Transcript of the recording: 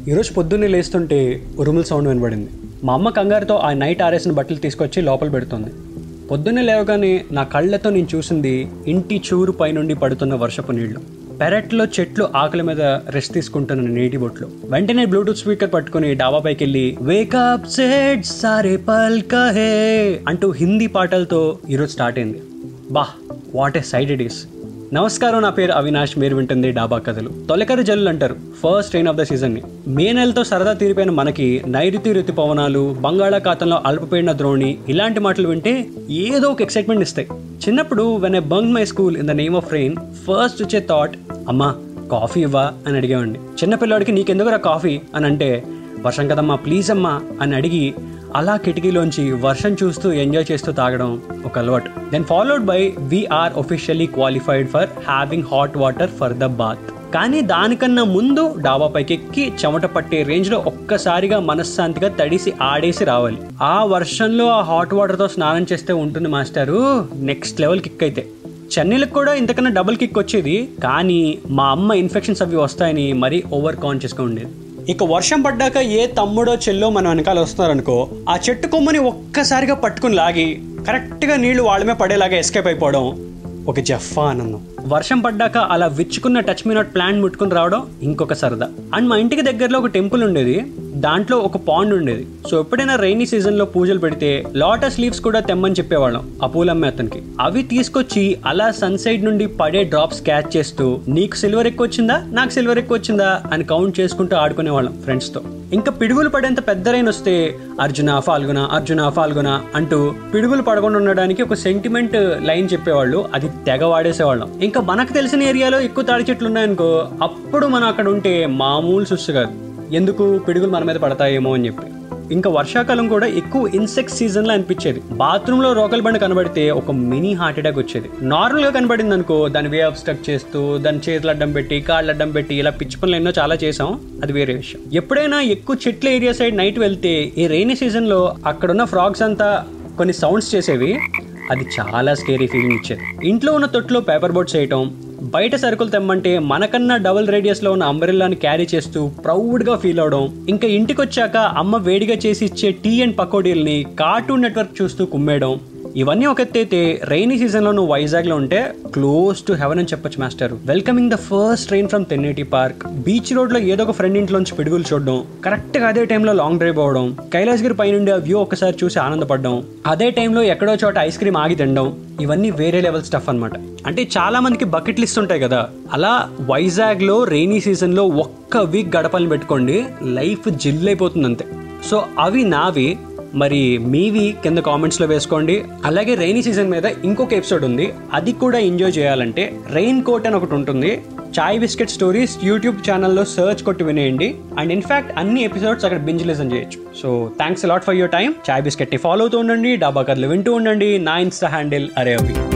ఈరోజు పొద్దున్నే లేస్తుంటే ఉరుముల సౌండ్ వినబడింది. మా అమ్మ కంగారుతో ఆ నైట్ ఆరేసిన బట్టలు తీసుకొచ్చి లోపల పెడుతుంది. పొద్దున్నే లేవగానే నా కళ్ళతో నేను చూసింది ఇంటి చూరు పైనుండి పడుతున్న వర్షపు నీళ్ళు. పెరట్లో చెట్లు ఆకుల మీద రెస్ట్ తీసుకుంటున్న నీటి బొట్లు. వెంటనే బ్లూటూత్ స్పీకర్ పట్టుకుని డాబా పైకి వెళ్ళి వేకప్ సెట్ సారే పల్ కహే అంటూ హిందీ పాటలతో ఈరోజు స్టార్ట్ అయింది. బా what a sight it is నమస్కారం నా పేరు అవినాష్ మీరు వింటుంది డాబా కథలు. తొలకరి జల్లు అంటారు first rain of the season May నెలతో సరదా తీరిపోయిన మనకి నైరుతి ఋతుపవనాలు బంగాళాఖాతంలో అల్పపోయిన ద్రోణి ఇలాంటి మాటలు వింటే ఏదో ఒక ఎక్సైట్మెంట్ ఇస్తాయి. చిన్నప్పుడు when I bunk my school in the name of rain first వచ్చే థాట్ అమ్మా కాఫీ ఇవ్వా? అని అడిగేవాడిని. చిన్నపిల్లడికి నీకెందుకురా కాఫీ అని అంటే వర్షం కదమ్మా ప్లీజ్ అమ్మా అని అడిగి అలా కిటికీలోంచి వర్షం చూస్తూ ఎంజాయ్ చేస్తూ తాగడం ఒక అలవాటు. Then followed by we're officially qualified for having hot water for the bath కానీ దానికన్నా ముందు డాబాపైకి ఎక్కి చెమట పట్టే రేంజ్లో ఒక్కసారిగా మనశ్శాంతిగా తడిసి ఆడేసి రావాలి. ఆ వర్షంలో ఆ హాట్ వాటర్తో స్నానం చేస్తే ఉంటుంది మాస్టారు నెక్స్ట్ లెవెల్ కిక్ అయితే. చెన్నైలకు కూడా ఇంతకన్నా డబుల్ కిక్ వచ్చేది కానీ మా అమ్మ ఇన్ఫెక్షన్స్ అవి వస్తాయని మరీ ఓవర్ కాన్షియస్గా ఉండేది. ఇక వర్షం పడ్డాక ఏ తమ్ముడో చెల్లో మన వెనకాల వస్తున్నారనుకో ఆ చెట్టు కొమ్మని ఒక్కసారిగా పట్టుకుని లాగి కరెక్ట్గా నీళ్ళు వాళ్ళమే పడేలాగా ఎస్కేప్ అయిపోవడం ఒక జఫా ఆనందం. వర్షం పడ్డాక అలా విచ్చుకున్న టచ్ మీ నాట్ ప్లాంట్ ముట్టుకుని రావడం ఇంకొక సరదా. అండ్ మా ఇంటికి దగ్గరలో ఒక టెంపుల్ ఉండేది. దాంట్లో ఒక పాండ్ ఉండేది. సో ఎప్పుడైనా రైనీ సీజన్లో పూజలు పెడితే లోటస్ లీవ్స్ కూడా తెమ్మని చెప్పేవాళ్ళం ఆ పూలమ్మే అతనికి. అవి తీసుకొచ్చి అలా సన్ సైడ్ నుండి పడే డ్రాప్స్ క్యాచ్ చేస్తూ నీకు సిల్వర్ ఎక్కువ వచ్చిందా నాకు సిల్వర్ ఎక్కువ వచ్చిందా అని కౌంట్ చేసుకుంటూ ఆడుకునేవాళ్ళం ఫ్రెండ్స్తో ఇంకా పిడుగులు పడేంత పెద్ద రైన్ వస్తే అర్జున ఫాల్గున అర్జున ఫాల్గున అంటూ పిడుగులు పడకుండా ఉండడానికి ఒక సెంటిమెంట్ లైన్ చెప్పేవాళ్ళు. అది తెగ వాడేసేవాళ్ళం. ఇంకా మనకు తెలిసిన ఏరియాలో ఎక్కువ తాడి చెట్లు ఉన్నాయనుకో అప్పుడు మనం అక్కడ ఉంటే మామూలు సుస్సు కాదు. ఎందుకు పిడుగులు మన మీద పడతాయేమో అని చెప్పి. ఇంకా వర్షాకాలం కూడా ఎక్కువ ఇన్సెక్ట్ సీజన్లో అనిపించేది. బాత్రూంలో రోకల్ బండి కనబడితే ఒక మినీ హార్ట్ అటాక్ వచ్చేది. నార్మల్గా కనబడింది అనుకో దాని వే అబ్స్ట్రక్ట్ చేస్తూ దాని చేతులు అడ్డం పెట్టి కాళ్ళు అడ్డం పెట్టి ఇలా పిచ్చి పనులు ఎన్నో చాలా చేసాం అది వేరే విషయం. ఎప్పుడైనా ఎక్కువ చెట్ల ఏరియా సైడ్ నైట్ వెళ్తే ఈ రైనీ సీజన్లో అక్కడున్న ఫ్రాగ్స్ అంతా కొన్ని సౌండ్స్ చేసేవి. అది చాలా స్కేరీ ఫీలింగ్ ఇచ్చేది. ఇంట్లో ఉన్న తొట్టులో పేపర్ బోట్స్ వేయటం బయట సరుకులు తెమ్మంటే మనకన్నా డబుల్ రేడియస్లో ఉన్న అంబ్రెల్లాని క్యారీ చేస్తూ ప్రౌడ్గా ఫీల్ అవడం ఇంకా ఇంటికొచ్చాక అమ్మ వేడిగా చేసి ఇచ్చే టీ అండ్ పకోడీల్ని కార్టూన్ నెట్వర్క్ చూస్తూ కుమ్మేయడం. ఇవన్నీ ఒక ఎత్తైతే రైనీ సీజన్లో నువ్వు వైజాగ్లో ఉంటే క్లోజ్ టు హెవెన్ అని చెప్పొచ్చు master welcoming the first rain from Tenneti Park beach రోడ్లో ఏదో ఒక ఫ్రెండ్ ఇంట్లోంచి పిడుగులు చూడడం. కరెక్ట్గా అదే టైంలో లాంగ్ డ్రైవ్ అవడం కైలాసగిరి పైనుండి ఆ వ్యూ ఒకసారి చూసి ఆనందపడడం. అదే టైంలో ఎక్కడో చోట ఐస్ క్రీమ్ ఆగి తినడం. ఇవన్నీ వేరే లెవెల్ స్టఫ్ అన్నమాట. అంటే చాలా మందికి బకెట్ లిస్ట్ ఉంటాయి కదా. అలా వైజాగ్లో రైనీ సీజన్లో ఒక్క వీక్ గడపని పెట్టుకోండి లైఫ్ జిల్ అయిపోతుంది అంతే సో అవి నావి మరి మీవి కింద కామెంట్స్లో వేసుకోండి. అలాగే రైనీ సీజన్ మీద ఇంకొక ఎపిసోడ్ ఉంది. అది కూడా ఎంజాయ్ చేయాలంటే రెయిన్ కోట్ అని ఒకటి ఉంటుంది. చాయ్ బిస్కెట్ స్టోరీస్ యూట్యూబ్ ఛానల్లో సర్చ్ కొట్టి వినేయండి. అండ్ ఇన్ఫాక్ట్ అన్ని ఎపిసోడ్స్ అక్కడ బింజ్ లిసన్ చేయొచ్చు. So thanks lot for your time Chai బిస్కెట్ని follow అవుతూ ఉండండి. డాబా కథలు వింటూ ఉండండి. నా ఇన్స్టా హ్యాండిల్ అరే అవి